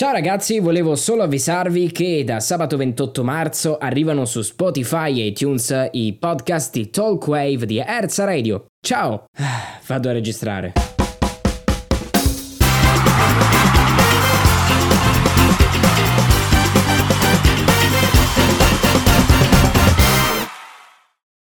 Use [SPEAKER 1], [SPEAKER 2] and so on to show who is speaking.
[SPEAKER 1] Ciao ragazzi, volevo solo avvisarvi che da sabato 28 marzo arrivano su Spotify e iTunes i podcast di Talkwave di Erza Radio. Ciao! Ah, vado a registrare.